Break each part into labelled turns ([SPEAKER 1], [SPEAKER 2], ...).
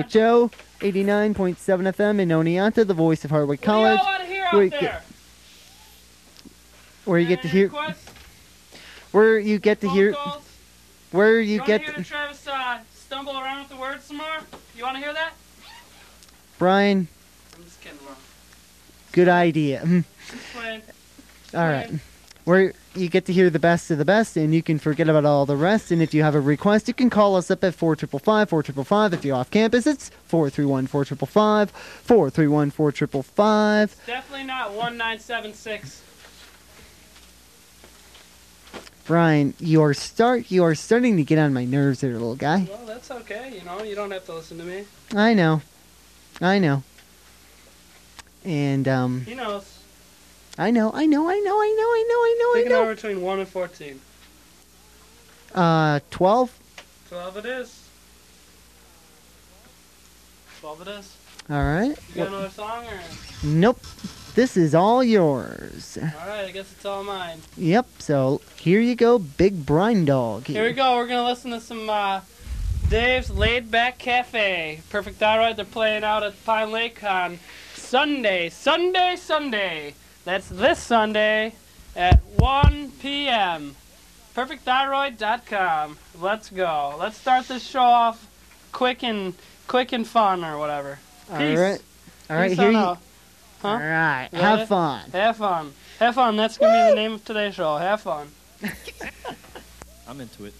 [SPEAKER 1] Joe, 89.7 FM in Oneonta, the voice of Hartwick
[SPEAKER 2] What do y'all
[SPEAKER 1] College,
[SPEAKER 2] want to hear out
[SPEAKER 1] where you get, where you get to hear, where you get to hear,
[SPEAKER 2] calls?
[SPEAKER 1] where
[SPEAKER 2] You
[SPEAKER 1] you
[SPEAKER 2] want to hear Travis uh, stumble around with the words some more? You want to hear that?
[SPEAKER 1] Brian,
[SPEAKER 2] I'm just kidding,
[SPEAKER 1] good idea. All right, where you get to hear the best of the best, and you can forget about all the rest. And if you have a request, you can call us up at four triple five four triple five. If you're off campus, it's four three one four triple five four three one four triple five.
[SPEAKER 2] Definitely not 1976.
[SPEAKER 1] Brian, you are start you are starting to get on my nerves there, little guy.
[SPEAKER 2] Well, that's okay. You know, you don't have to listen to me.
[SPEAKER 1] I know, I know, and um,
[SPEAKER 2] He knows.
[SPEAKER 1] I know, I know, I know, I know, I know, I know,
[SPEAKER 2] Pick
[SPEAKER 1] I
[SPEAKER 2] a
[SPEAKER 1] know.
[SPEAKER 2] number between 1 and 14.
[SPEAKER 1] Uh, twelve.
[SPEAKER 2] 12 it is. 12 it is.
[SPEAKER 1] All right.
[SPEAKER 2] You got another song or?
[SPEAKER 1] Nope. This is all yours.
[SPEAKER 2] Alright, I guess it's all mine.
[SPEAKER 1] Yep. So here you go, Big Brine Dog.
[SPEAKER 2] Here we go. We're gonna listen to some uh, Dave's Laid Back Cafe. Perfect Thyroid. They're playing out at Pine Lake on Sunday, Sunday, Sunday. That's this Sunday at 1 p.m. PerfectThyroid.com. Let's go. Let's start this show off quick and quick and fun or whatever. Peace.
[SPEAKER 1] right. All right.
[SPEAKER 2] Peace
[SPEAKER 1] Here you.
[SPEAKER 2] out. Huh?
[SPEAKER 1] All right.
[SPEAKER 2] Got
[SPEAKER 1] Have
[SPEAKER 2] it?
[SPEAKER 1] fun.
[SPEAKER 2] Have fun. Have fun. That's gonna be the name of today's show. Have fun.
[SPEAKER 3] I'm into it.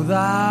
[SPEAKER 4] without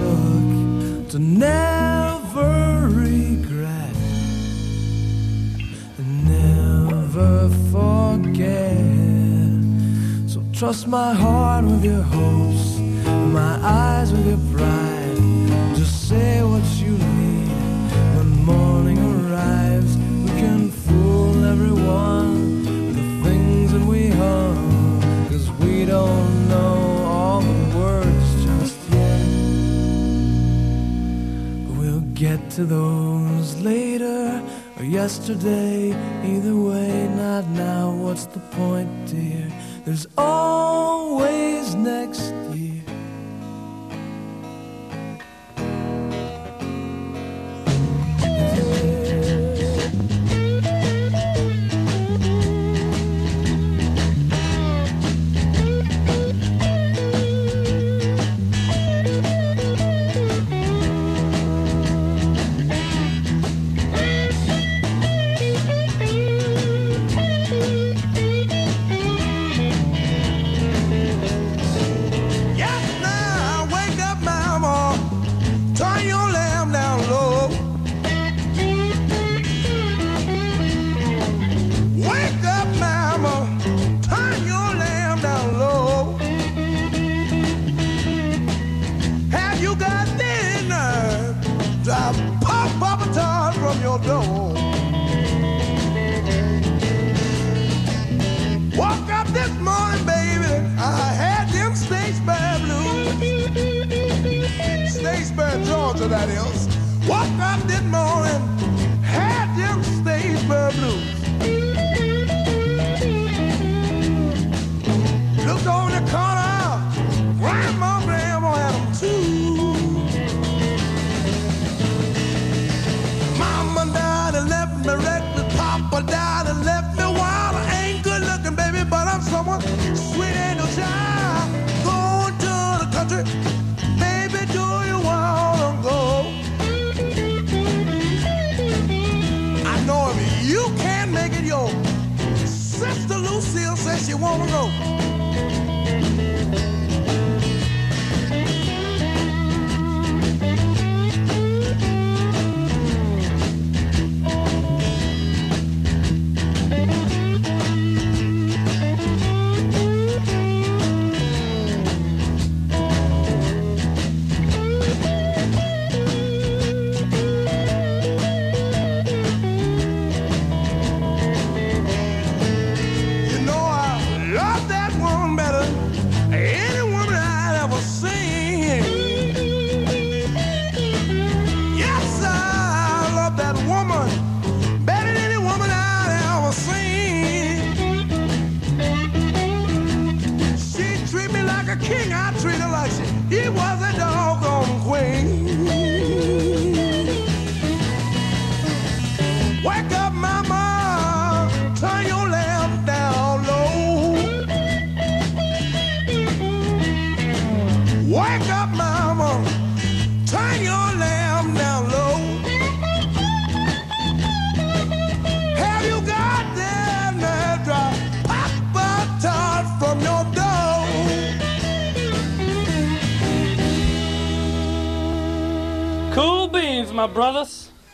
[SPEAKER 4] took to never regret and never forget. So trust my heart with your hopes, my eyes with your pride. Just say. to those later or yesterday. Either way, not now. What's the point, dear? There's always next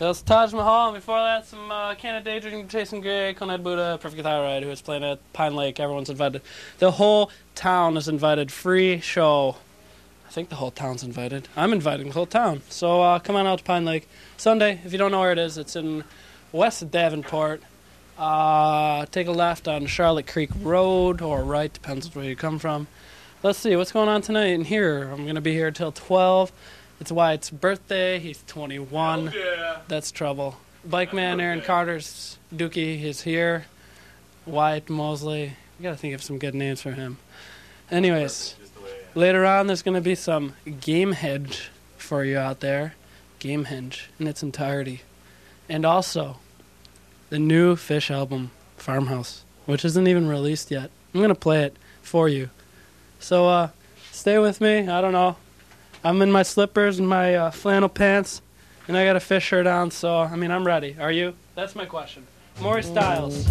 [SPEAKER 5] That was
[SPEAKER 2] Taj Mahal, and before that, some uh, Canada Daydream, Jason Gray, Conrad Buddha, Perfect Thyroid, who was playing at Pine Lake. Everyone's invited. The whole town is invited. Free show. I think the whole town's invited. I'm inviting the whole town. So uh, come on out to Pine Lake Sunday. If you don't know where it is, it's in West of Davenport. Uh, take a left on Charlotte Creek Road, or right, depends where you come from. Let's see what's going on tonight in here. I'm gonna be here till 12. It's Wyatt's birthday. He's 21. Yeah. That's trouble. Bike man Aaron Carter's Dookie is here. Wyatt Mosley. We gotta think of some good names for him. Anyways, later on there's gonna be some Gamehendge for you out there. Gamehendge in its entirety. And also the new Phish album, Farmhouse, which isn't even released yet. I'm gonna play it for you. So uh stay with me. I don't know. I'm in my slippers and my uh, flannel pants, and I got a Phish shirt on, so I mean, I'm ready. Are you? That's my question. Maury Styles.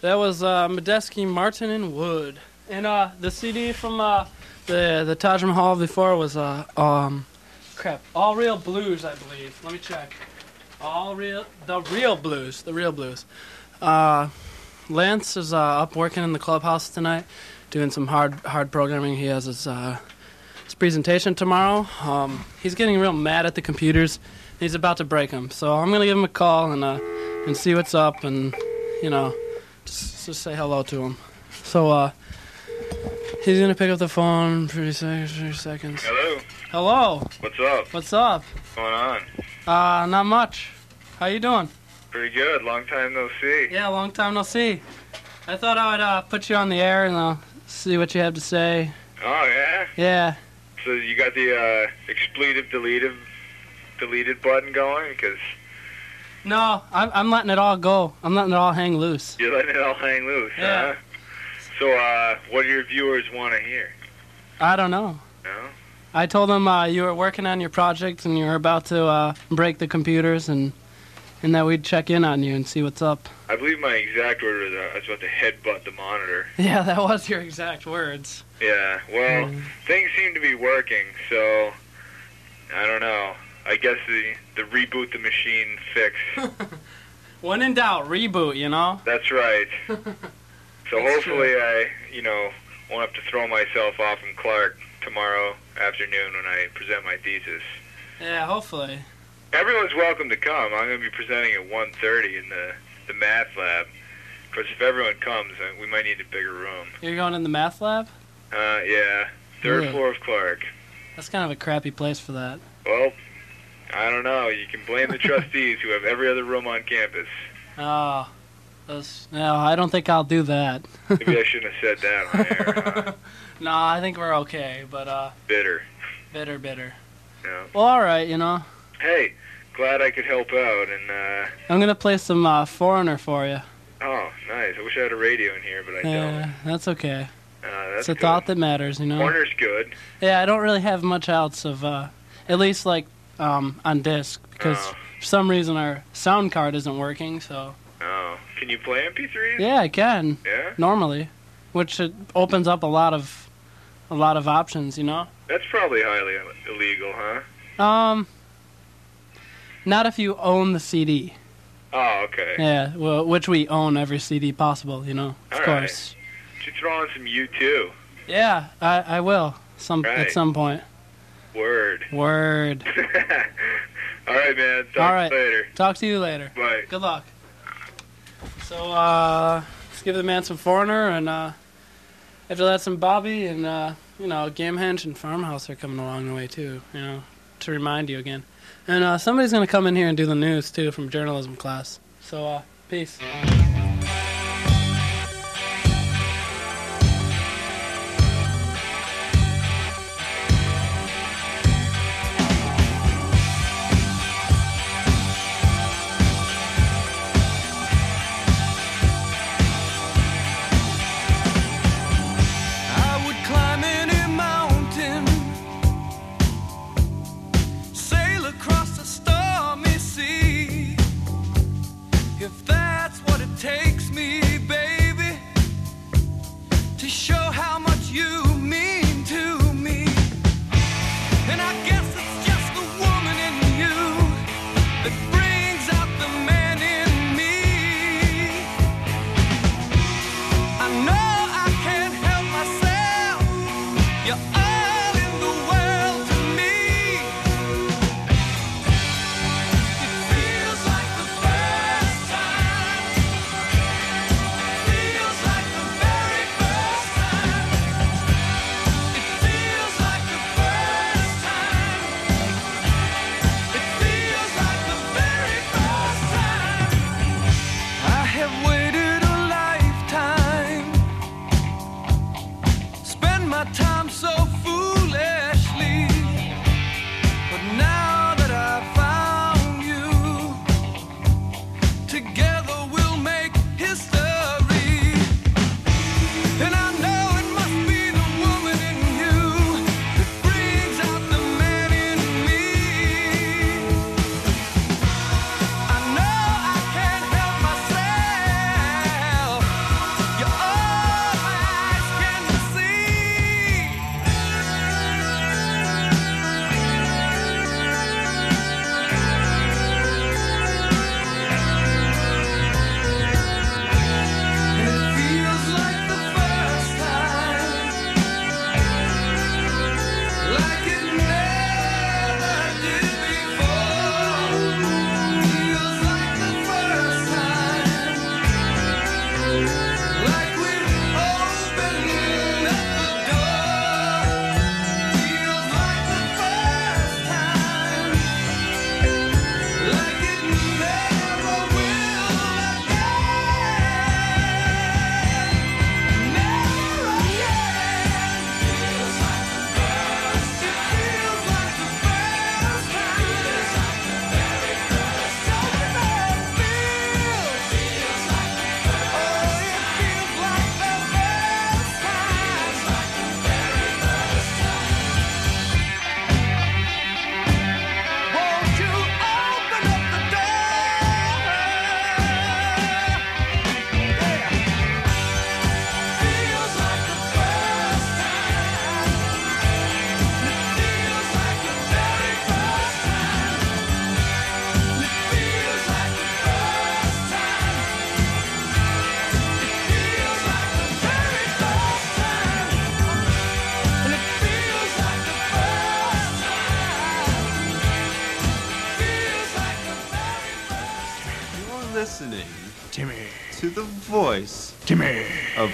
[SPEAKER 2] That was uh, Medeski, Martin, and Wood. And uh, the CD from uh, the the Taj Mahal before was uh, um, crap, All Real Blues, I believe. Let me check. All real, the real blues, the real blues. Uh, Lance is uh, up working in the clubhouse tonight, doing some hard hard programming. He has his uh, his presentation tomorrow. Um, he's getting real mad at the computers. He's about to break them. So I'm gonna give him a call and uh, and see what's up and you know just, just say hello to him. So uh, he's gonna pick up the phone. Pretty seconds. Pretty seconds.
[SPEAKER 6] Hello.
[SPEAKER 2] Hello.
[SPEAKER 6] What's up?
[SPEAKER 2] What's up?
[SPEAKER 6] What's going on?
[SPEAKER 2] Uh, not much. How you doing?
[SPEAKER 6] Pretty good. Long time no see.
[SPEAKER 2] Yeah, long time no see. I thought I would uh, put you on the air and uh, see what you have to say.
[SPEAKER 6] Oh yeah.
[SPEAKER 2] Yeah.
[SPEAKER 6] So you got the uh, expletive deleted deleted button going because
[SPEAKER 2] No, I'm, I'm letting it all go. I'm letting it all hang loose.
[SPEAKER 6] you're letting it all hang loose,
[SPEAKER 2] Yeah.
[SPEAKER 6] huh? So uh, what do your viewers want to hear?
[SPEAKER 2] I don't know.
[SPEAKER 6] No.
[SPEAKER 2] I told them uh, you were working on your project and you were about to uh, break the computers and and that we'd check in on you and see what's up.
[SPEAKER 6] I believe my exact word was uh, I was about to headbutt the monitor.
[SPEAKER 2] Yeah, that was your exact words.
[SPEAKER 6] Yeah. Well,
[SPEAKER 2] Mm.
[SPEAKER 6] things seem to be working, so I don't know. I guess the the reboot the machine fix.
[SPEAKER 2] When in doubt, reboot. You know.
[SPEAKER 6] That's right. So
[SPEAKER 2] That's
[SPEAKER 6] hopefully I, you know, won't have to throw myself off from Clark tomorrow afternoon when I present my thesis.
[SPEAKER 2] Yeah, hopefully.
[SPEAKER 6] Everyone's welcome to come. I'm going to be presenting at 1:30 in the the math lab. Of course, if everyone comes, uh, we might need a bigger room.
[SPEAKER 2] You're going in the math lab.
[SPEAKER 6] Uh, yeah, third
[SPEAKER 2] Really?
[SPEAKER 6] floor of Clark.
[SPEAKER 2] That's kind of a crappy place for that.
[SPEAKER 6] Well, I don't know. You can blame the trustees who have every other room on campus.
[SPEAKER 2] Oh, those, no, I don't think I'll do that.
[SPEAKER 6] Maybe I shouldn't have said that on air. Huh?
[SPEAKER 2] no, I think we're okay, but uh,
[SPEAKER 6] Bitter.
[SPEAKER 2] bitter, bitter.
[SPEAKER 6] Yeah.
[SPEAKER 2] Well, all right, you know,
[SPEAKER 6] Hey, glad I could help out. And uh,
[SPEAKER 2] I'm gonna play some uh, Foreigner for you.
[SPEAKER 6] oh, nice. I wish I had a radio in here, but I don't.
[SPEAKER 2] Yeah, that's okay.
[SPEAKER 6] Uh, that's
[SPEAKER 2] It's a
[SPEAKER 6] good.
[SPEAKER 2] thought that matters, you know.
[SPEAKER 6] Foreigner's good.
[SPEAKER 2] Yeah, I don't really have much else of, uh, at least like um, on disc because
[SPEAKER 6] Oh.
[SPEAKER 2] for some reason our sound card isn't working. So
[SPEAKER 6] Oh, can you play MP3s?
[SPEAKER 2] yeah, I can
[SPEAKER 6] Yeah?
[SPEAKER 2] normally, which it opens up a lot of a lot of options, you know.
[SPEAKER 6] That's probably highly illegal, huh?
[SPEAKER 2] Um, not if you own the CD.
[SPEAKER 6] Oh, okay.
[SPEAKER 2] Yeah, well, which we own every CD possible, you know. Of
[SPEAKER 6] All right.
[SPEAKER 2] course.
[SPEAKER 6] Should throw on some U2.
[SPEAKER 2] Yeah, I, I will some
[SPEAKER 6] Right.
[SPEAKER 2] at some point.
[SPEAKER 6] Word.
[SPEAKER 2] Word.
[SPEAKER 6] All right, man. Talk
[SPEAKER 2] All right.
[SPEAKER 6] later.
[SPEAKER 2] Talk to you later.
[SPEAKER 6] Bye.
[SPEAKER 2] Good luck. So uh, let's give the man some foreigner, and uh, after that some Bobby, and uh, you know Gamehendge and Farmhouse are coming along the way too. You know, to remind you again. And uh, somebody's gonna come in here and do the news too from journalism class. So uh, peace.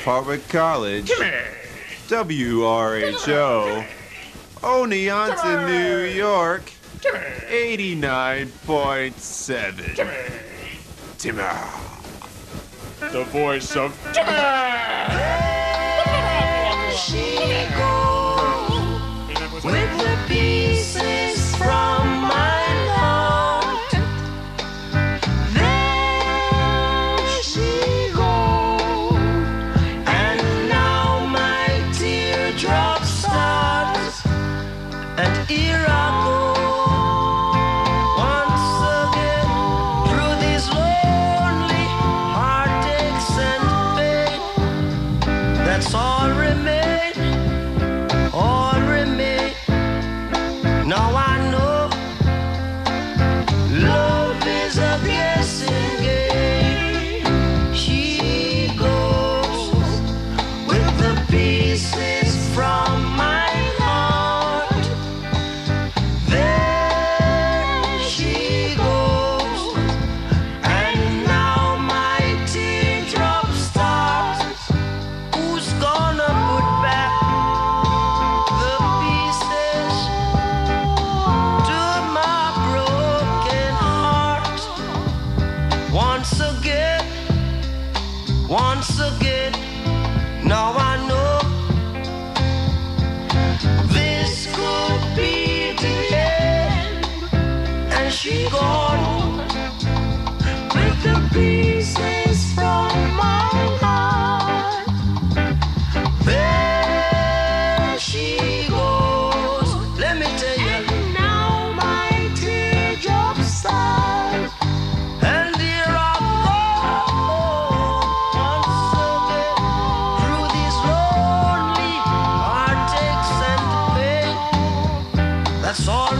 [SPEAKER 7] Hartwick College, WRHO, Oneonta, New York, 89.7. Timmer. The voice of
[SPEAKER 8] Timmer. She goes with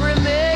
[SPEAKER 8] remember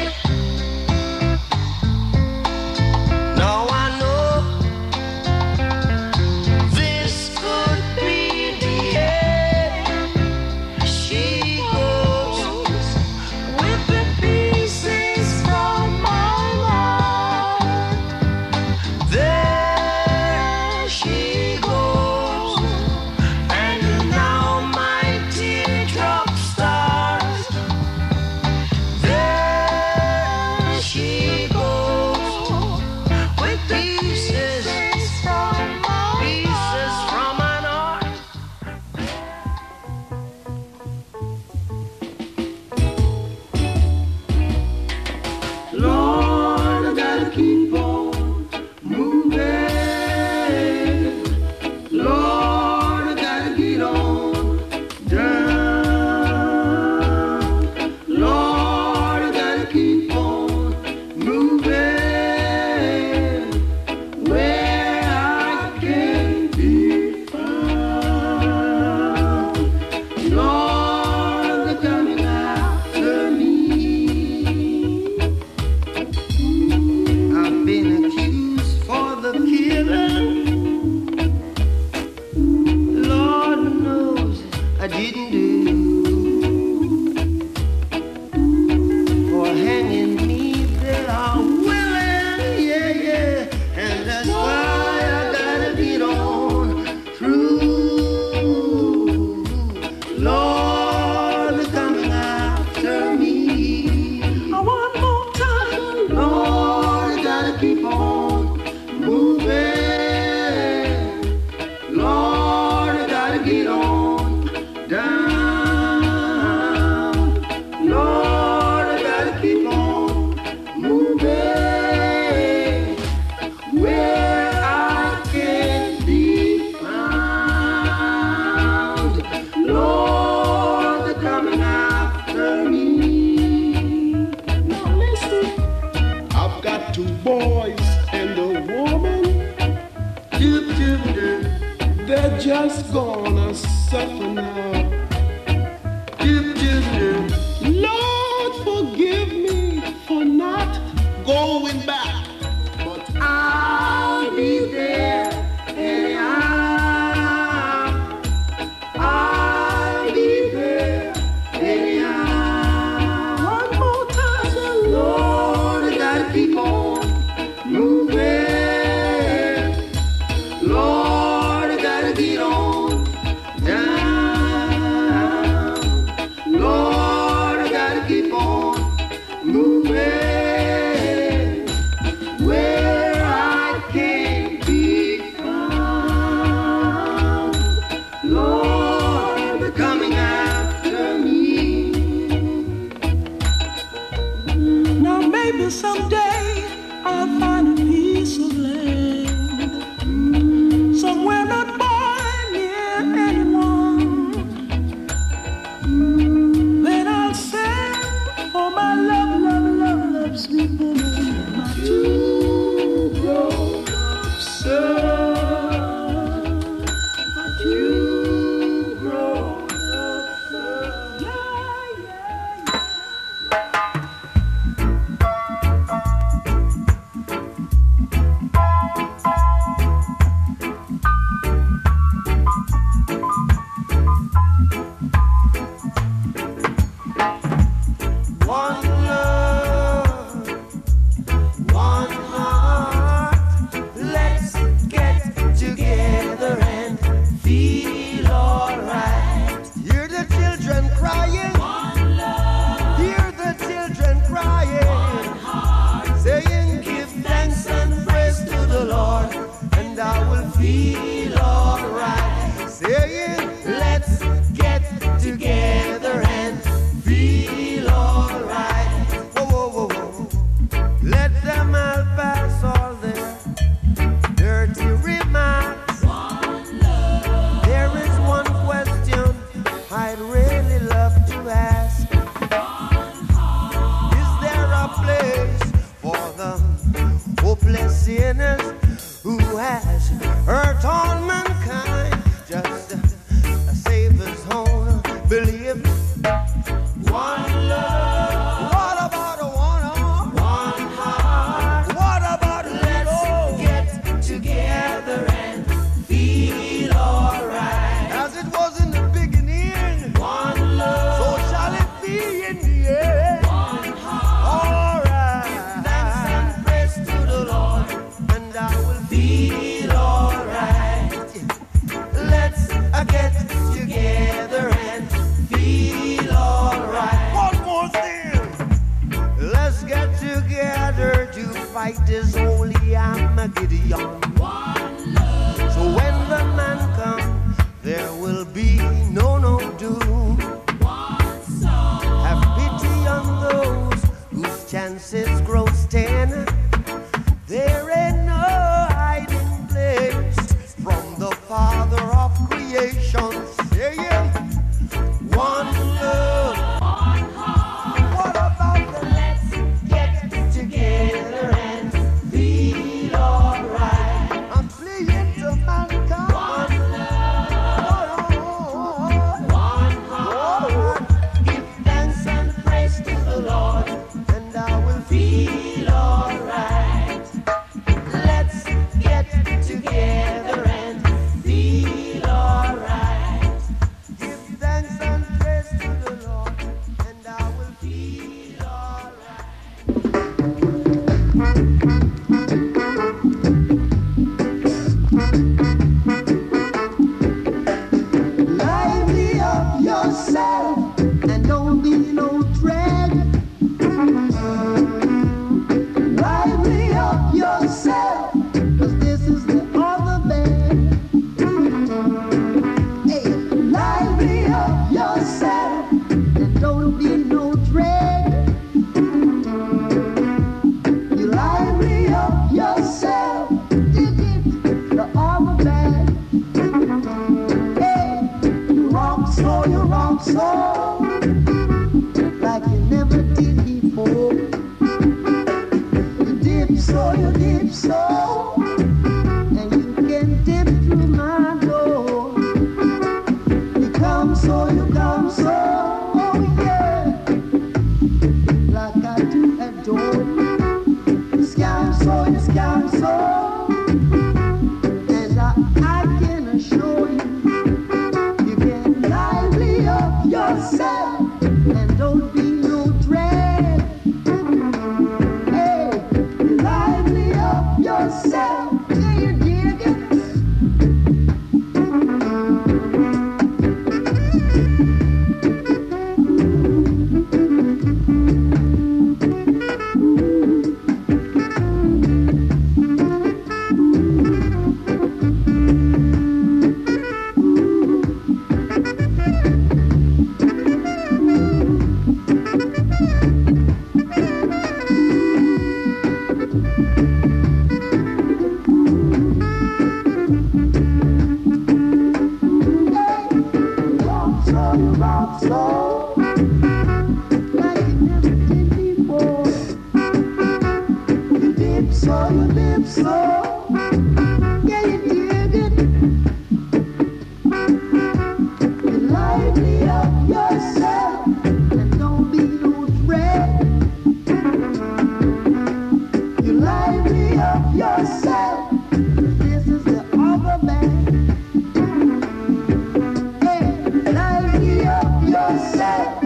[SPEAKER 8] Bye.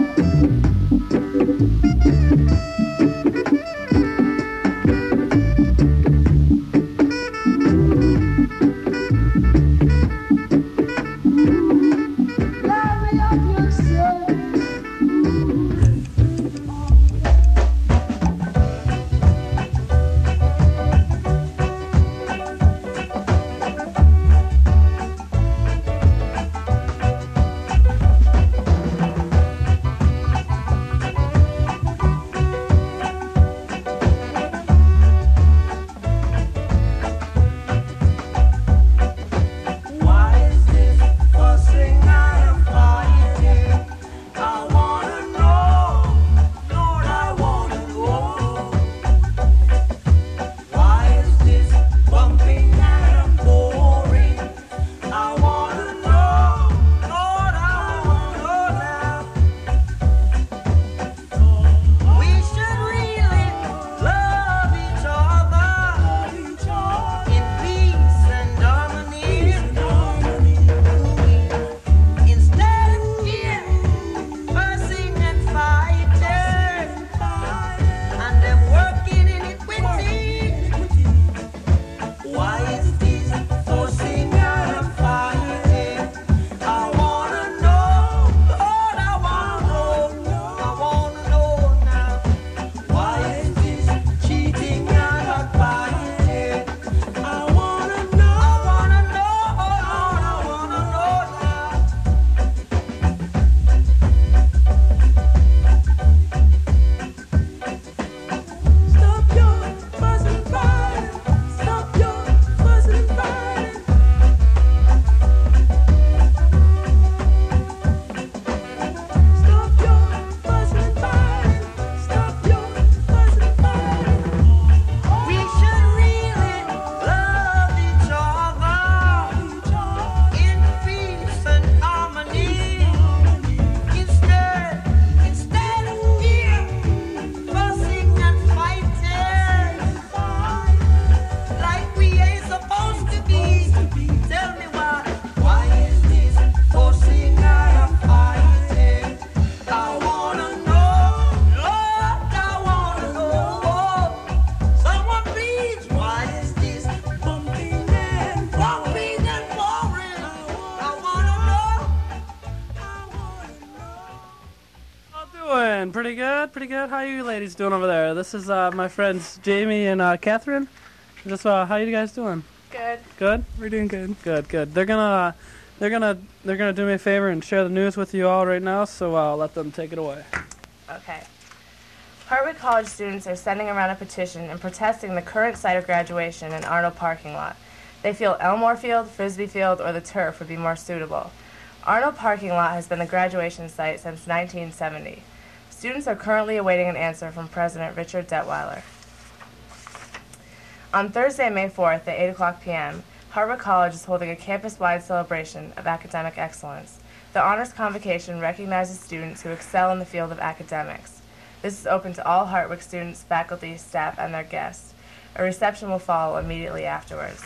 [SPEAKER 2] Pretty good. How are you ladies doing over there? This is uh, my friends Jamie and uh, Catherine. Just uh, how are you guys doing?
[SPEAKER 9] Good.
[SPEAKER 2] Good.
[SPEAKER 9] We're doing good.
[SPEAKER 2] Good. Good. They're gonna, uh, they're gonna, they're gonna do me a favor and share the news with you all right now. So uh, I'll let them take it away.
[SPEAKER 9] Okay. Hartwick College students are sending around a petition and protesting the current site of graduation in Arnold parking lot. They feel Elmore Field, Frisbee Field, or the turf would be more suitable. Arnold parking lot has been the graduation site since 1970. Students are currently awaiting an answer from President Richard Detweiler. On Thursday, May 4th at 8 o'clock p.m., Hartwick College is holding a campus-wide celebration of academic excellence. The honors convocation recognizes students who excel in the field of academics. This is open to all Hartwick students, faculty, staff, and their guests. A reception will follow immediately afterwards.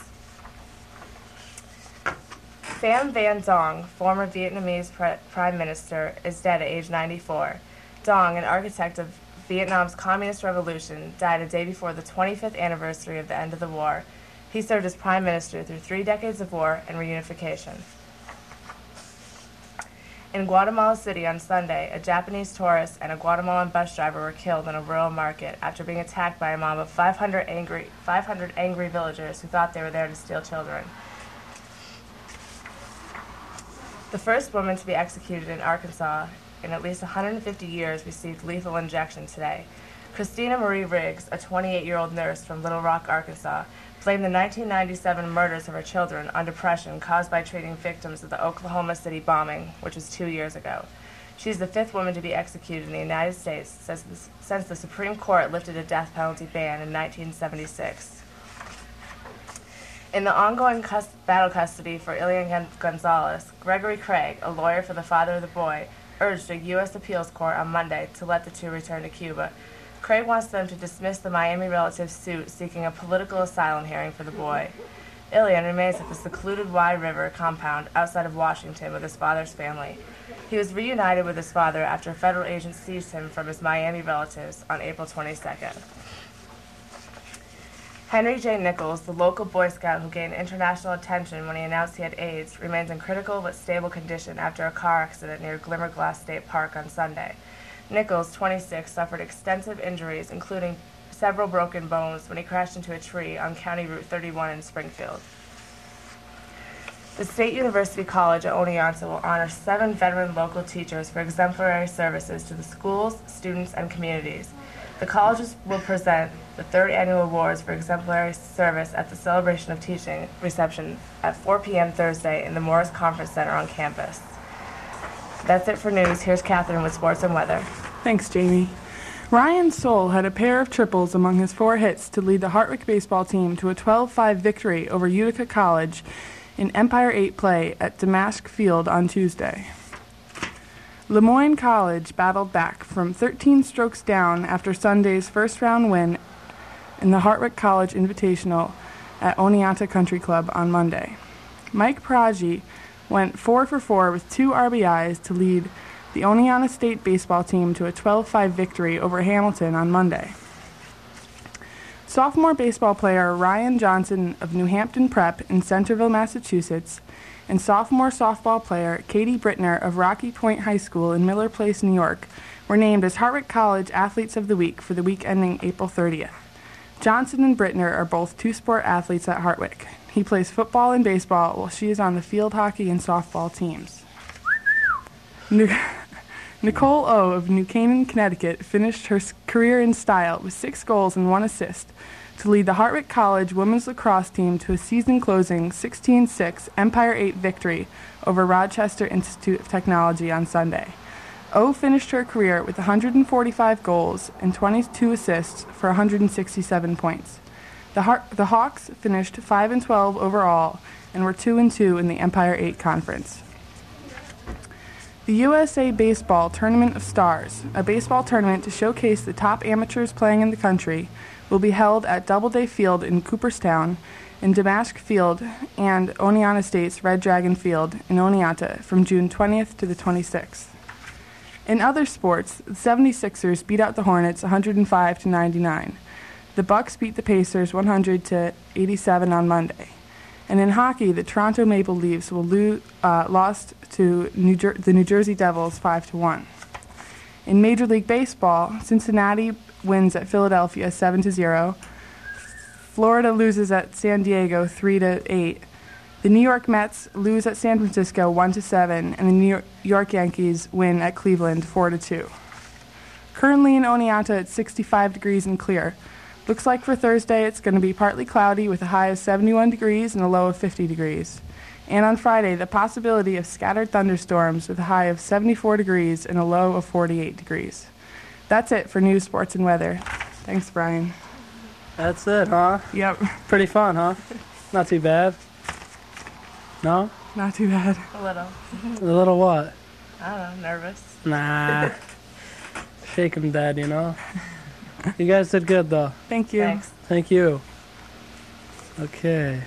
[SPEAKER 9] Pham Van Dong, former Vietnamese pre- prime minister, is dead at age 94. Dong, an architect of Vietnam's communist revolution, died a day before the 25th anniversary of the end of the war. He served as prime minister through three decades of war and reunification. In Guatemala City on Sunday, a Japanese tourist and a Guatemalan bus driver were killed in a rural market after being attacked by a mob of 500 angry, 500 angry villagers who thought they were there to steal children. The first woman to be executed in Arkansas in at least 150 years received lethal injection today. Christina Marie Riggs, a 28 year old nurse from Little Rock, Arkansas, blamed the 1997 murders of her children on depression caused by treating victims of the Oklahoma City bombing, which was two years ago. She's the fifth woman to be executed in the United States since the, since the Supreme Court lifted a death penalty ban in 1976. In the ongoing cus- battle custody for Elián Gonzalez, Gregory Craig, a lawyer for the father of the boy, urged a U.S. appeals court on Monday to let the two return to Cuba. Craig wants them to dismiss the Miami relative's suit seeking a political asylum hearing for the boy. Elián remains at the secluded Wye River compound outside of Washington with his father's family. He was reunited with his father after federal agents seized him from his Miami relatives on April 22nd. Henry J. Nicols, the local Boy Scout who gained international attention when he announced he had AIDS, remains in critical but stable condition after a car accident near Glimmerglass State Park on Sunday. Nicols, 26, suffered extensive injuries, including several broken bones, when he crashed into a tree on County Route 31 in Springfield. The State University College at Oneonta will honor seven veteran local teachers for exemplary services to the schools, students, and communities. The colleges will present the third annual awards for exemplary service at the Celebration of Teaching reception at 4 p.m. Thursday in the Morris Conference Center on campus. That's it for news. Here's Catherine with sports and weather.
[SPEAKER 10] Thanks, Jamie. Ryan Soule had a pair of triples among his four hits to lead the Hartwick baseball team to a 12 5 victory over Utica College in Empire 8 play at Damaschke Field on Tuesday. Le Moyne College battled back from 13 strokes down after Sunday's first round win in the Hartwick College Invitational at Oneonta Country Club on Monday. Mike Pragi went 4 for 4 with two RBIs to lead the Oneonta State baseball team to a 12 5 victory over Hamilton on Monday. Sophomore baseball player Ryan Johnson of New Hampton Prep in Centerville, Massachusetts, and sophomore softball player Katie Brittner of Rocky Point High School in Miller Place, New York, were named as Hartwick College Athletes of the Week for the week ending April 30th. Johnson and Brittner are both two sport athletes at Hartwick. He plays football and baseball while she is on the field hockey and softball teams. Nicole O. of New Canaan, Connecticut finished her career in style with six goals and one assist to lead the Hartwick College women's lacrosse team to a season closing 16 6 Empire 8 victory over Rochester Institute of Technology on Sunday. O finished her career with 145 goals and 22 assists for 167 points. The, Har- the Hawks finished 5 and 12 overall and were 2 and 2 in the Empire 8 conference. The USA Baseball Tournament of Stars, a baseball tournament to showcase the top amateurs playing in the country, will be held at Doubleday Field in Cooperstown, in Damaschke Field, and Oneonta State's Red Dragon Field in Oneonta from June 20th to the 26th. In other sports, the 76ers beat out the Hornets 105 to 99. The Bucks beat the Pacers 100 to 87 on Monday. And in hockey, the Toronto Maple Leafs will lose, uh, lost to New Jer- the New Jersey Devils 5 to 1. In Major League Baseball, Cincinnati wins at Philadelphia 7 to 0. Florida loses at San Diego 3 to 8. The New York Mets lose at San Francisco 1 to 7 and the New York Yankees win at Cleveland 4 to 2. Currently in Oneonta it's 65 degrees and clear. Looks like for Thursday it's going to be partly cloudy with a high of 71 degrees and a low of 50 degrees. And on Friday, the possibility of scattered thunderstorms with a high of 74 degrees and a low of 48 degrees. That's it for news, sports, and weather. Thanks, Brian.
[SPEAKER 2] That's it, huh?
[SPEAKER 10] Yep.
[SPEAKER 2] Pretty fun, huh? Not too bad. No?
[SPEAKER 10] Not too bad.
[SPEAKER 9] A little.
[SPEAKER 2] A little what?
[SPEAKER 9] I don't know, nervous.
[SPEAKER 2] Nah. Shake 'em dead, you know? You guys did good, though.
[SPEAKER 10] Thank you.
[SPEAKER 9] Thanks.
[SPEAKER 2] Thank you. Okay.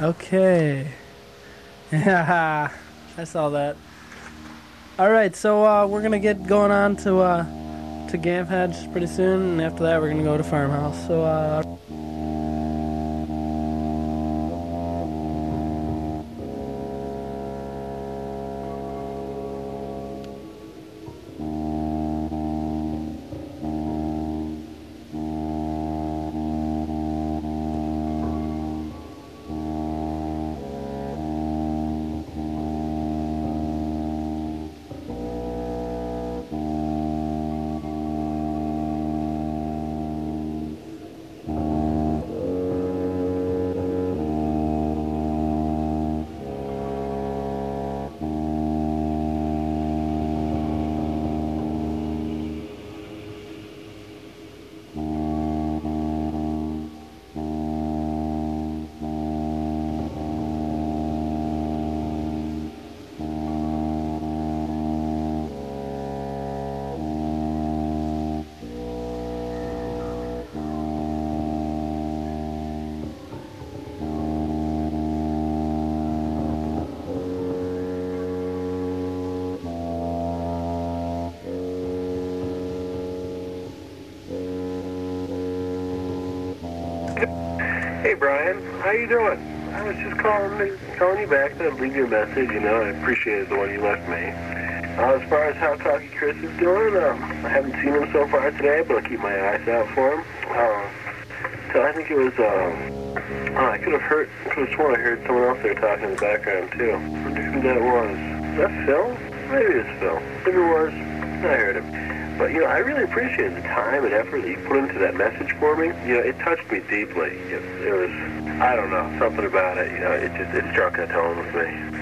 [SPEAKER 2] Okay. Yeah, I saw that. All right, so uh, we're gonna get going on to uh, to Gamehendge pretty soon, and after that, we're gonna go to Farmhouse. So. Uh,
[SPEAKER 11] Brian, how you doing? I was just calling to, calling you back to leave you a message. You know, I appreciated the one you left me. Uh, as far as how Talkie Chris is doing, um, I haven't seen him so far today, but I'll keep my eyes out for him. Uh, so I think it was. Um, oh, I could have heard. Could have sworn I heard someone else there talking in the background too. Who that was. Is that Phil? Maybe it's Phil. If it was, I heard him. But you know, I really appreciate the time and effort that you put into that message for me. You know, it touched me deeply. It, was, I don't know, something about it. You know, it just it struck a tone with me.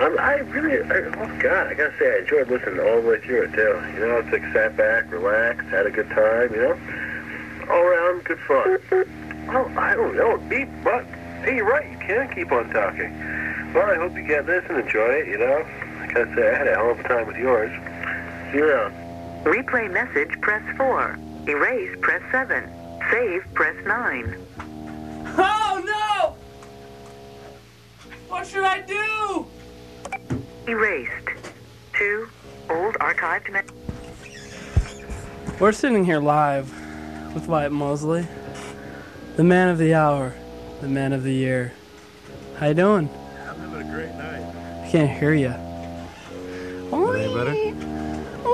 [SPEAKER 11] Um, I really, I, oh God, I gotta say, I enjoyed listening all the way through it too. You know, it's like sat back, relaxed, had a good time. You know, all around good fun. Oh, I don't know, beep, but hey, you're right. You can keep on talking. Well, I hope you get this and enjoy it. You know, I gotta say, I had a hell of a time with yours. See you around.
[SPEAKER 12] Replay message, press 4. Erase, press 7. Save, press 9.
[SPEAKER 2] Oh no! What should I do?
[SPEAKER 12] Erased. 2. Old archived message.
[SPEAKER 2] We're sitting here live with Wyatt Mosley, the man of the hour, the man of the year. How you doing?
[SPEAKER 7] I'm having a great night.
[SPEAKER 2] I can't hear you.
[SPEAKER 7] Any better?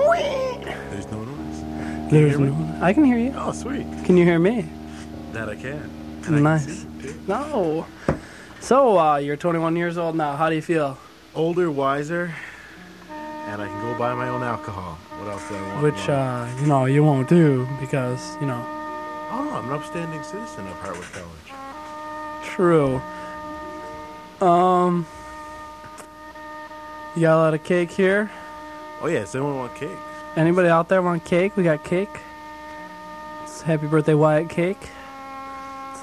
[SPEAKER 7] There's no noise.
[SPEAKER 2] Can There's
[SPEAKER 7] hear me?
[SPEAKER 2] no. I can hear you.
[SPEAKER 7] Oh, sweet.
[SPEAKER 2] Can you hear me?
[SPEAKER 7] That I can. And I can
[SPEAKER 2] nice. No. So, uh, you're 21 years old now. How do you feel?
[SPEAKER 7] Older, wiser, and I can go buy my own alcohol. What else do I want?
[SPEAKER 2] Which, uh, you know, you won't do because, you know,
[SPEAKER 7] Oh, no, I'm an upstanding citizen of Hartwick College.
[SPEAKER 2] true. Um, you got a lot of cake here.
[SPEAKER 7] Oh, yeah, does anyone want cake?
[SPEAKER 2] Anybody out there want cake? We got cake. It's happy birthday, Wyatt cake.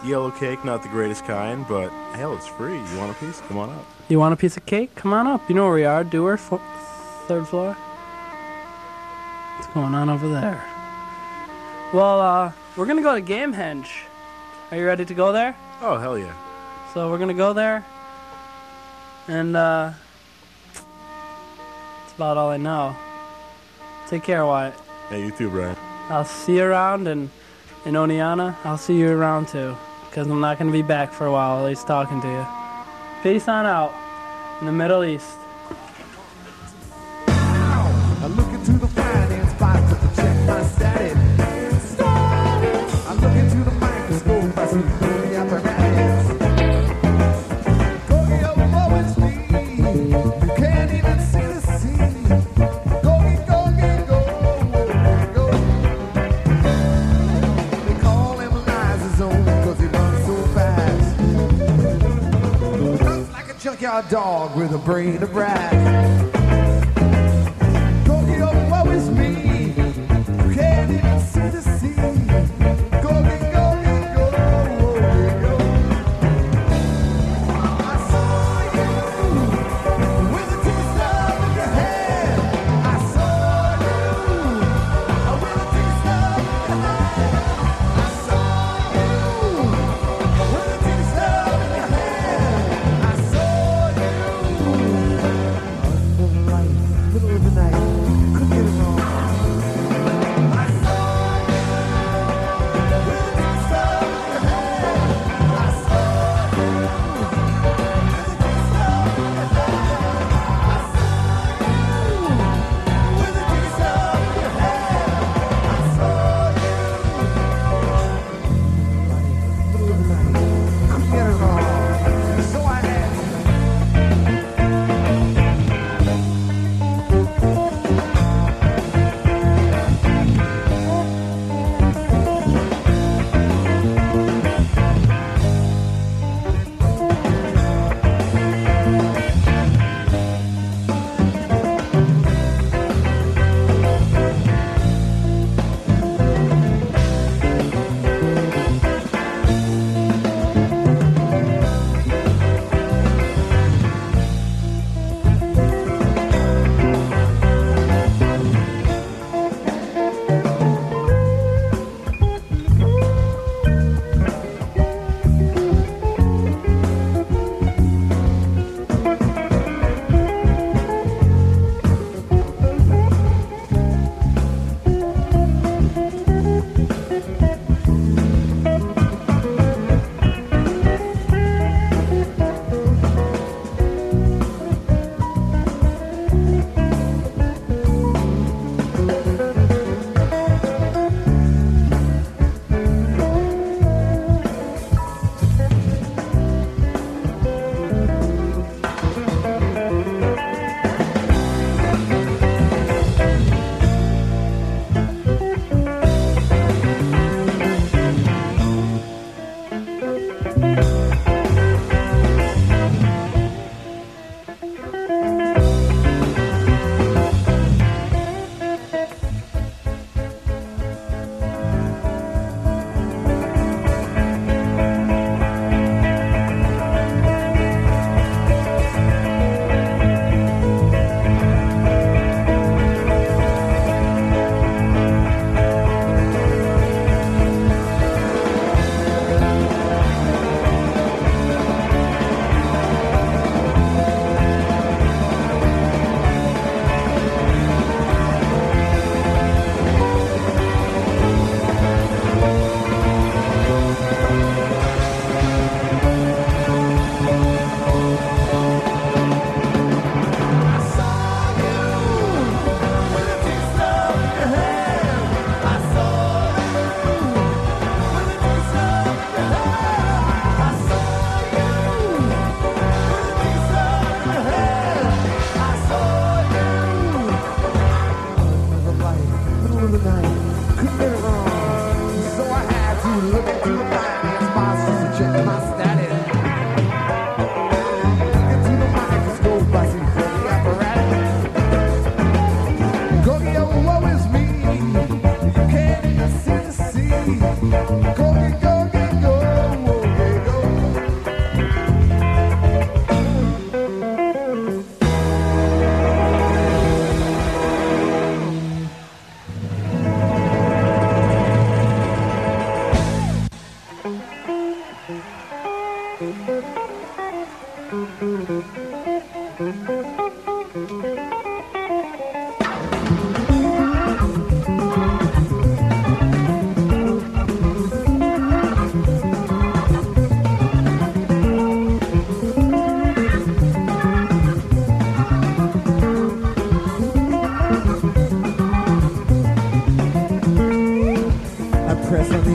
[SPEAKER 7] Yellow cake, not the greatest kind, but hell, it's free. You want a piece? Come on up.
[SPEAKER 2] You want a piece of cake? Come on up. You know where we are. Dewar, fo- third floor. What's going on over there? Well, uh, we're gonna go to Gamehendge. Are you ready to go there?
[SPEAKER 7] Oh, hell yeah.
[SPEAKER 2] So we're gonna go there, and uh, about all I know. Take care, Wyatt.
[SPEAKER 7] Hey, you too, Brian.
[SPEAKER 2] I'll see you around, and in Oneonta, I'll see you around too, because I'm not gonna be back for a while, at least talking to you. Peace on out in the Middle East.
[SPEAKER 13] Dog with a brain of brass.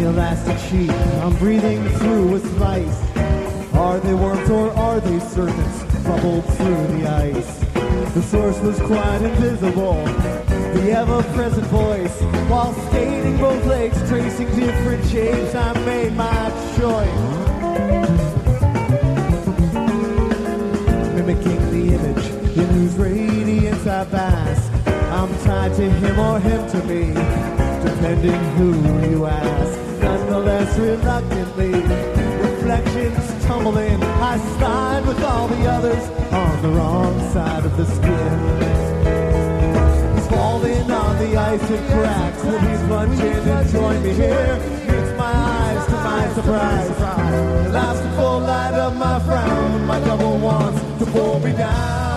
[SPEAKER 13] the elastic sheet. I'm breathing through a slice. Are they worms or are they serpents bubbled through the ice? The source was quite invisible. The ever-present voice. While skating both legs, tracing different shapes, I made my choice.
[SPEAKER 14] Mimicking the image in whose radiance I bask. I'm tied to him or him to me, depending who you ask. Nonetheless, reluctantly, reflections tumbling. I slide with all the others on the wrong side of the skin. He's falling on the ice and cracks. Will he plunge in and join me here? Meets my eyes to my surprise. The last full light of my frown. My double wants to pull me down.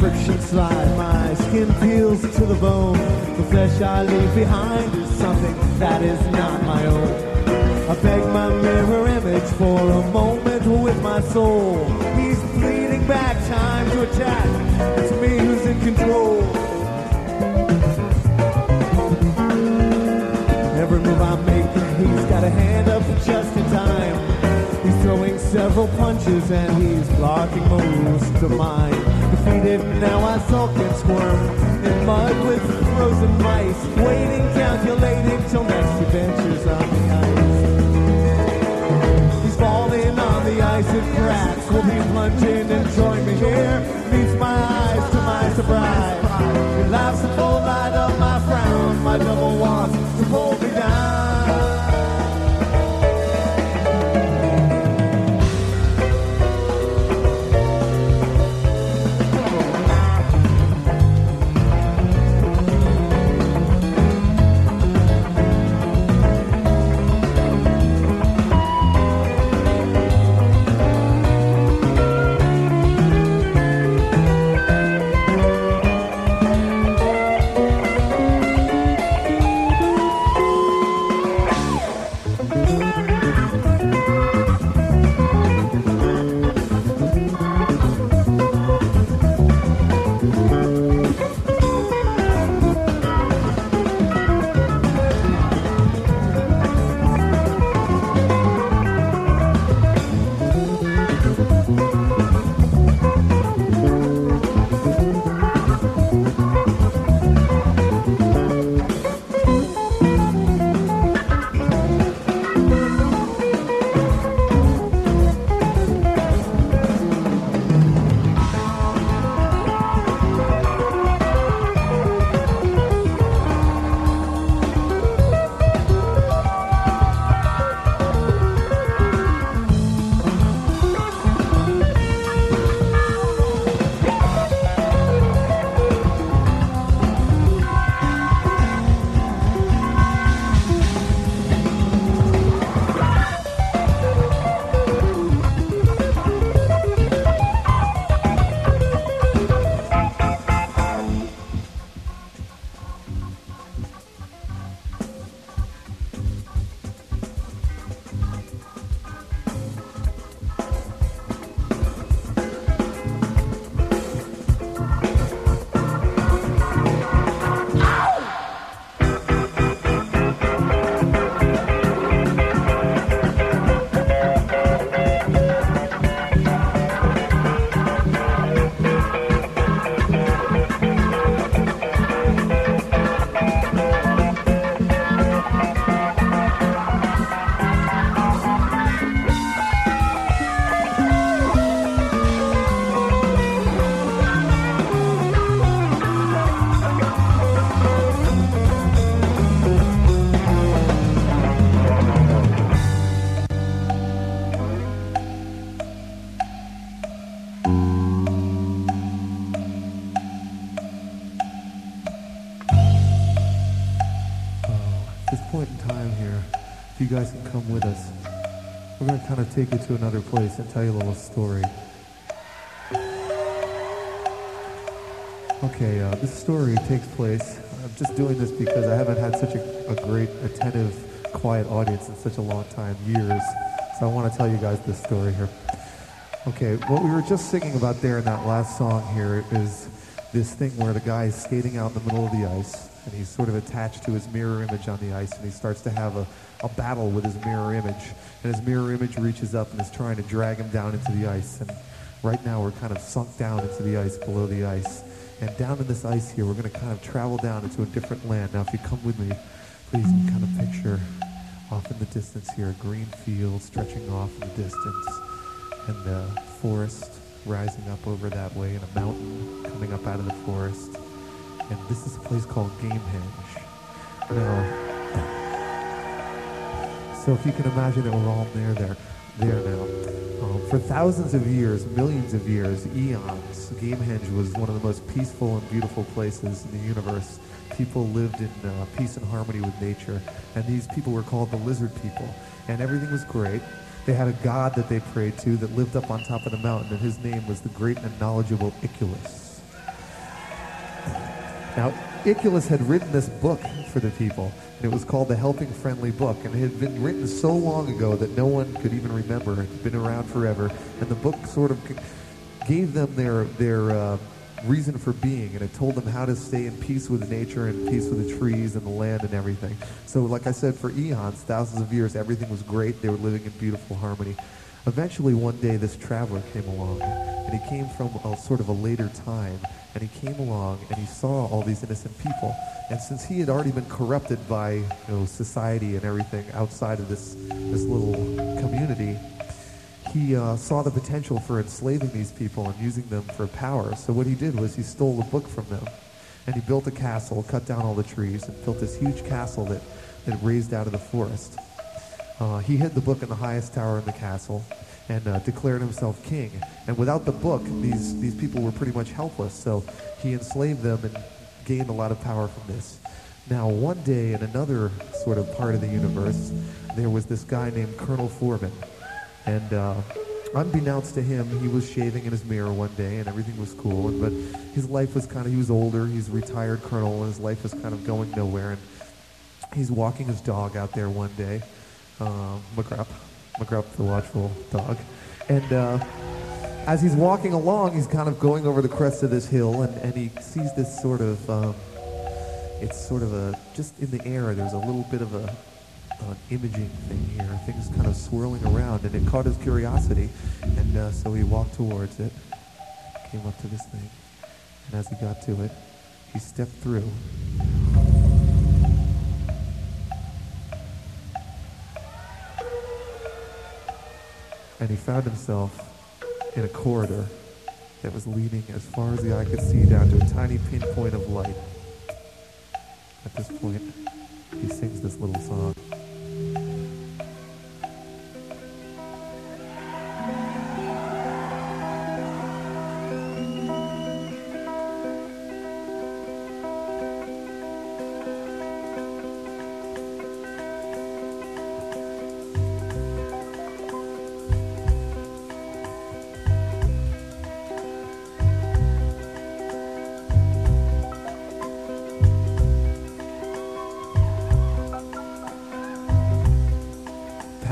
[SPEAKER 14] Friction slide, my skin peels to the bone. The flesh I leave behind is something that is not my own. I beg my mirror image for a moment with my soul. He's bleeding back time to attack. It's me who's in control. Every move I make, he's got a hand up just in time. He's throwing several punches and he's blocking most of mine. Defeated, now I sulk and squirm in mud with frozen mice. Waiting, calculating till next adventures on the ice. He's falling on the ice and cracks. Will he plunge in and join me here? Meets my eyes to my surprise. He laughs take you to another place and tell you a little story. Okay, uh, this story takes place. I'm just doing this because I haven't had such a, a great, attentive, quiet audience in such a long time, years. So I want to tell you guys this story here. Okay, what we were just singing about there in that last song here is this thing where the guy is skating out in the middle of the ice.
[SPEAKER 13] and he's sort of attached to his mirror image on the ice, and he starts to have a, a battle with his mirror image. And his mirror image reaches up and is trying to drag him down into the ice. And right now we're kind of sunk down into the ice, below the ice. And down in this ice here, we're going to kind of travel down into a different land. Now, if you come with me, please kind of picture off in the distance here a green field stretching off in the distance, and the forest rising up over that way, and a mountain coming up out of the forest. And this is a place called Gamehendge. Now, so if you can imagine it, we're all near there, there now. Um, for thousands of years, millions of years, eons, Gamehendge was one of the most peaceful and beautiful places in the universe. People lived in uh, peace and harmony with nature, and these people were called the lizard people. And everything was great. They had a god that they prayed to that lived up on top of the mountain, and his name was the great and knowledgeable Icculus. Now, Icculus had written this book for the people, and it was called the Helping Friendly Book, and it had been written so long ago that no one could even remember. It had been around forever, and the book sort of gave them their their uh, reason for being, and it told them how to stay in peace with nature and peace with the trees and the land and everything. So, like I said, for eons, thousands of years, everything was great. They were living in beautiful harmony. Eventually, one day, this traveler came along, and he came from a sort of a later time, and he came along and he saw all these innocent people. And since he had already been corrupted by you know society and everything outside of this this little community, he uh, saw the potential for enslaving these people and using them for power. So what he did was he stole a book from them, and he built a castle, cut down all the trees, and built this huge castle that that raised out of the forest. Uh, he hid the book in the highest tower in the castle and uh, declared himself king. And without the book, these, these people were pretty much helpless. So he enslaved them and gained a lot of power from this. Now, one day in another sort of part of the universe, there was this guy named Colonel Forbin. And uh, unbeknownst to him, he was shaving in his mirror one day and everything was cool. But his life was kind of, he was older, he's retired colonel, and his life was kind of going nowhere. And he's walking his dog out there one day, uh, McGrupp the watchful dog. And uh, as he's walking along, he's kind of going over the crest of this hill, and, and he sees this sort of, um, it's sort of a, just in the air, there's a little bit of a, an imaging thing here, things kind of swirling around, and it caught his curiosity, and uh, so he walked towards it, came up to this thing, and as he got to it, he stepped through. And he found himself in a corridor that was leading as far as the eye could see down to a tiny pinpoint of light. At this point, he sings this little song.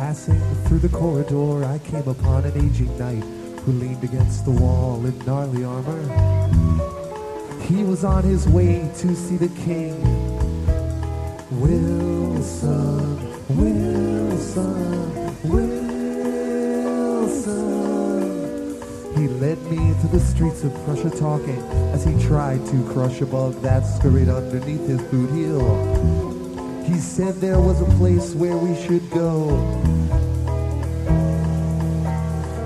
[SPEAKER 13] Passing through the corridor, I came upon an aging knight who leaned against the wall in gnarly armor. He was on his way to see the king. Wilson, Wilson, Wilson. He led me into the streets of Prussia talking as he tried to crush a bug that scurried underneath his boot heel. He said there was a place where we should go.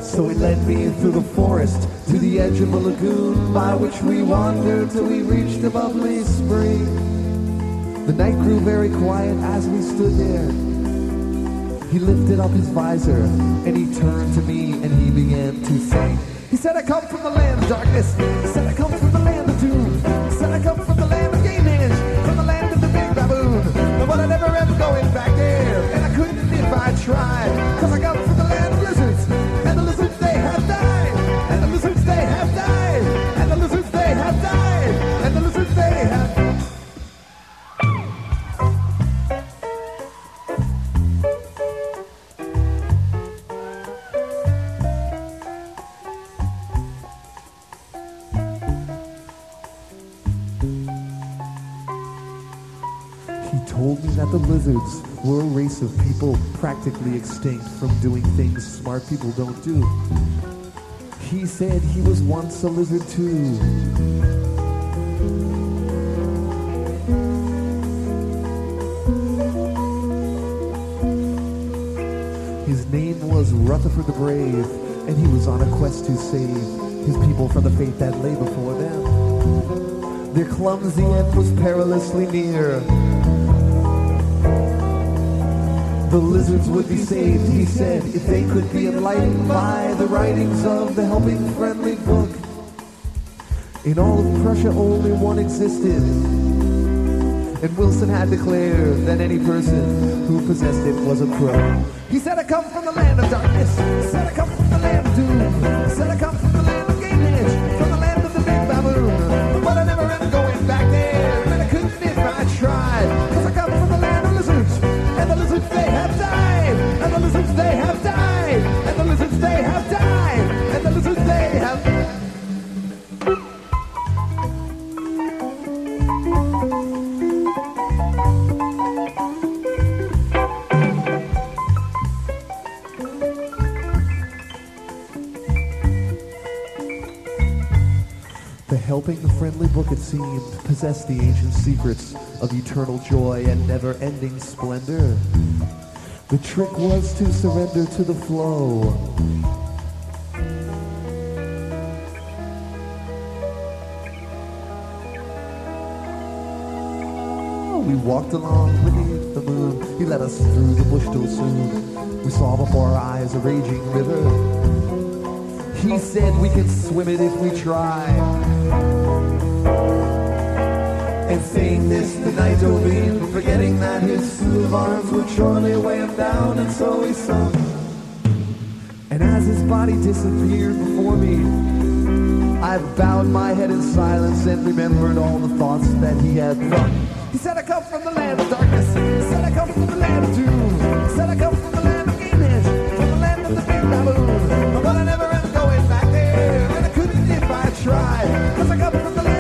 [SPEAKER 13] So he led me through the forest to the edge of a lagoon by which we wandered till we reached a bubbly spring. The night grew very quiet as we stood there. He lifted up his visor and he turned to me and he began to sing. He said, I come from the land of darkness. He said, I come from the tried. Practically extinct from doing things smart people don't do. He said he was once a lizard too. His name was Rutherford the Brave, and he was on a quest to save his people from the fate that lay before them. Their clumsy end was perilously near. The lizards would be saved, he said, if they could be enlightened by the writings of the helping friendly book. In all of Prussia, only one existed. And Wilson had declared that any person who possessed it was a crow. He said, I come from the land of darkness. He said, I come from the land of doom. He said, I come possessed the ancient secrets of eternal joy and never-ending splendor. The trick was to surrender to the flow. We walked along beneath the moon. He led us through the bush till soon. We saw before our eyes a raging river. He said we could swim it if we try. And saying this, the night overheard, forgetting that his of arms would surely weigh him down, and so he sunk. And as his body disappeared before me, I bowed my head in silence and remembered all the thoughts that he had thought. He said, I come from the land of darkness. He said, I come from the land of doom. He said, I come from the land of edge, from the land of the big baboon. But I never up going back there, and I couldn't if I tried. Cause I come from the land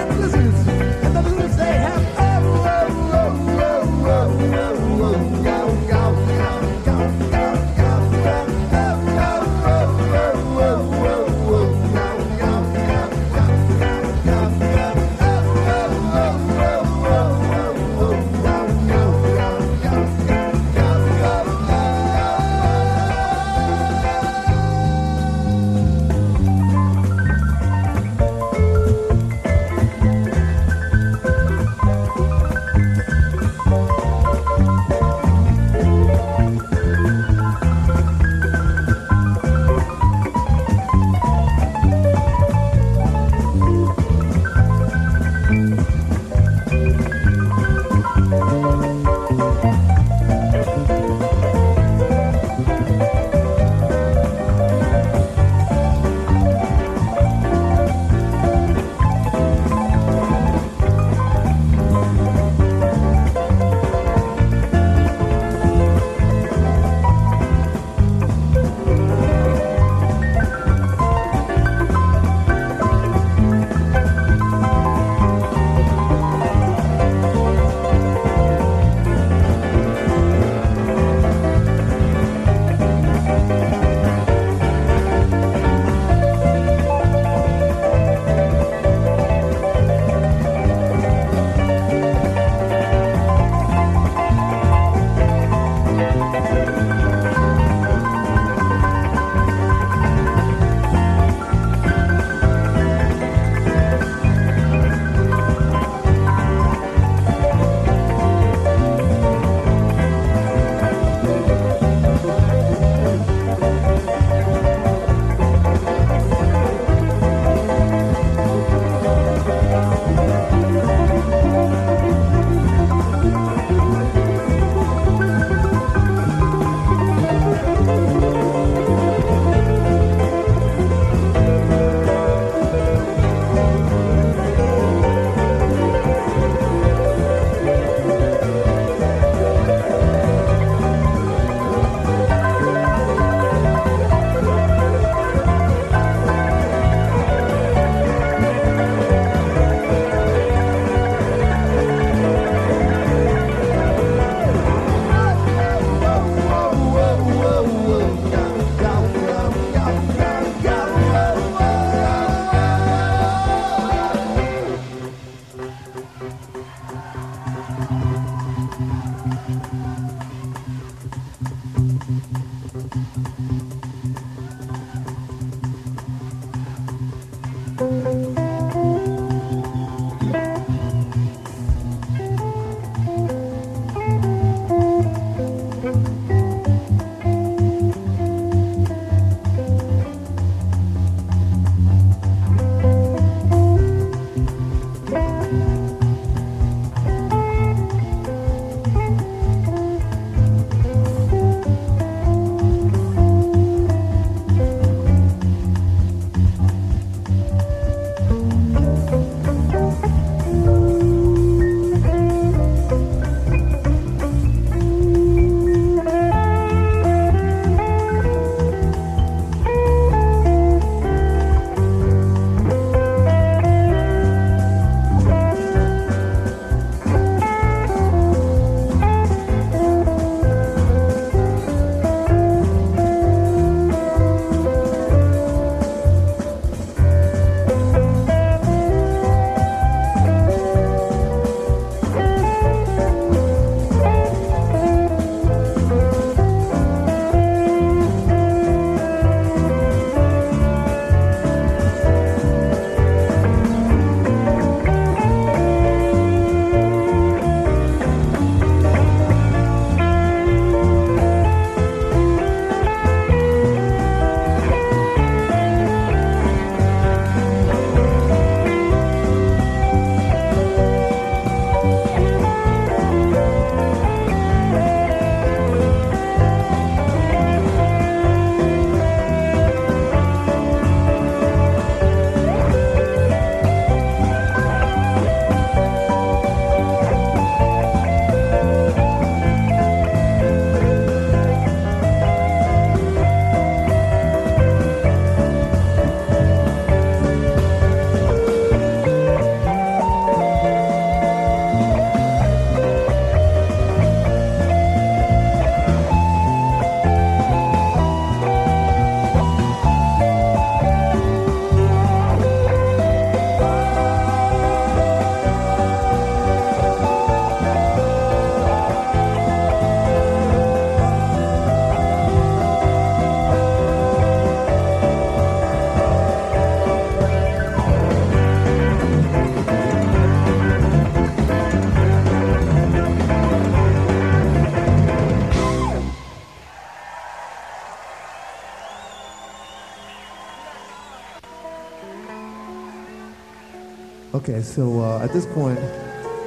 [SPEAKER 13] so uh, at this point,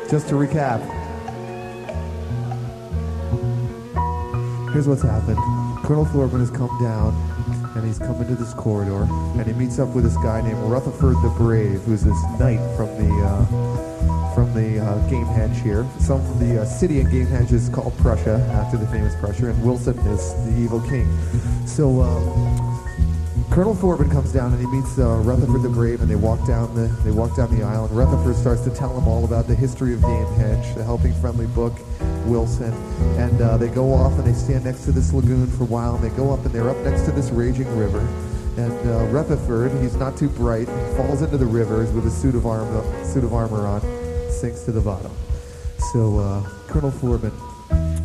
[SPEAKER 13] just to recap, here's what's happened. Colonel Forbin has come down, and he's come into this corridor, and he meets up with this guy named Rutherford the Brave, who's this knight from the uh, from the uh, Gamehendge here. Some the uh, city in game Gamehendge is called Prussia, after the famous Prussia, and Wilson is the evil king. So. Um, Colonel Forbin comes down and he meets uh, Rutherford the Brave, and they walk down the they walk down the aisle. And Rutherford starts to tell him all about the history of Gamehendge, the Helping Friendly Book, Wilson, and uh, they go off and they stand next to this lagoon for a while. And they go up and they're up next to this raging river. And uh, Rutherford, he's not too bright, falls into the river with a suit of armor suit of armor on, sinks to the bottom. So uh, Colonel Forbin,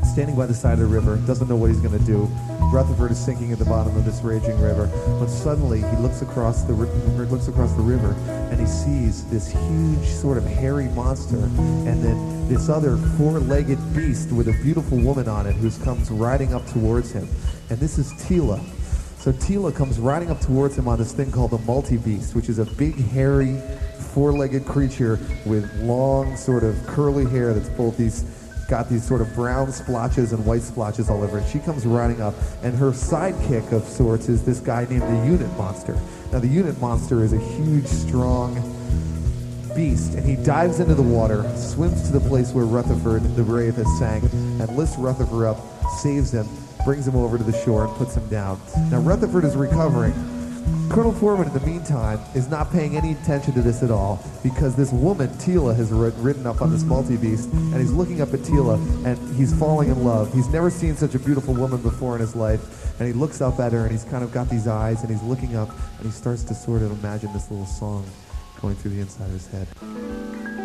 [SPEAKER 13] standing by the side of the river, doesn't know what he's going to do. Rutherford is sinking at the bottom of this raging river, when suddenly he looks across the looks across the river and he sees this huge sort of hairy monster, and then this other four-legged beast with a beautiful woman on it who comes riding up towards him, and this is Tela. So Tela comes riding up towards him on this thing called the multi-beast, which is a big, hairy, four-legged creature with long, sort of curly hair that's both these got these sort of brown splotches and white splotches all over it. She comes running up, and her sidekick of sorts is this guy named the Unit Monster. Now, the Unit Monster is a huge, strong beast, and he dives into the water, swims to the place where Rutherford the Brave has sank, and lifts Rutherford up, saves him, brings him over to the shore, and puts him down. Now, Rutherford is recovering. Colonel Forbin, in the meantime, is not paying any attention to this at all because this woman, Tela, has ri- ridden up on this mm. multi-beast, and he's looking up at Tela, and he's falling in love. He's never seen such a beautiful woman before in his life, and he looks up at her, and he's kind of got these eyes, and he's looking up, and he starts to sort of imagine this little song going through the inside of his head.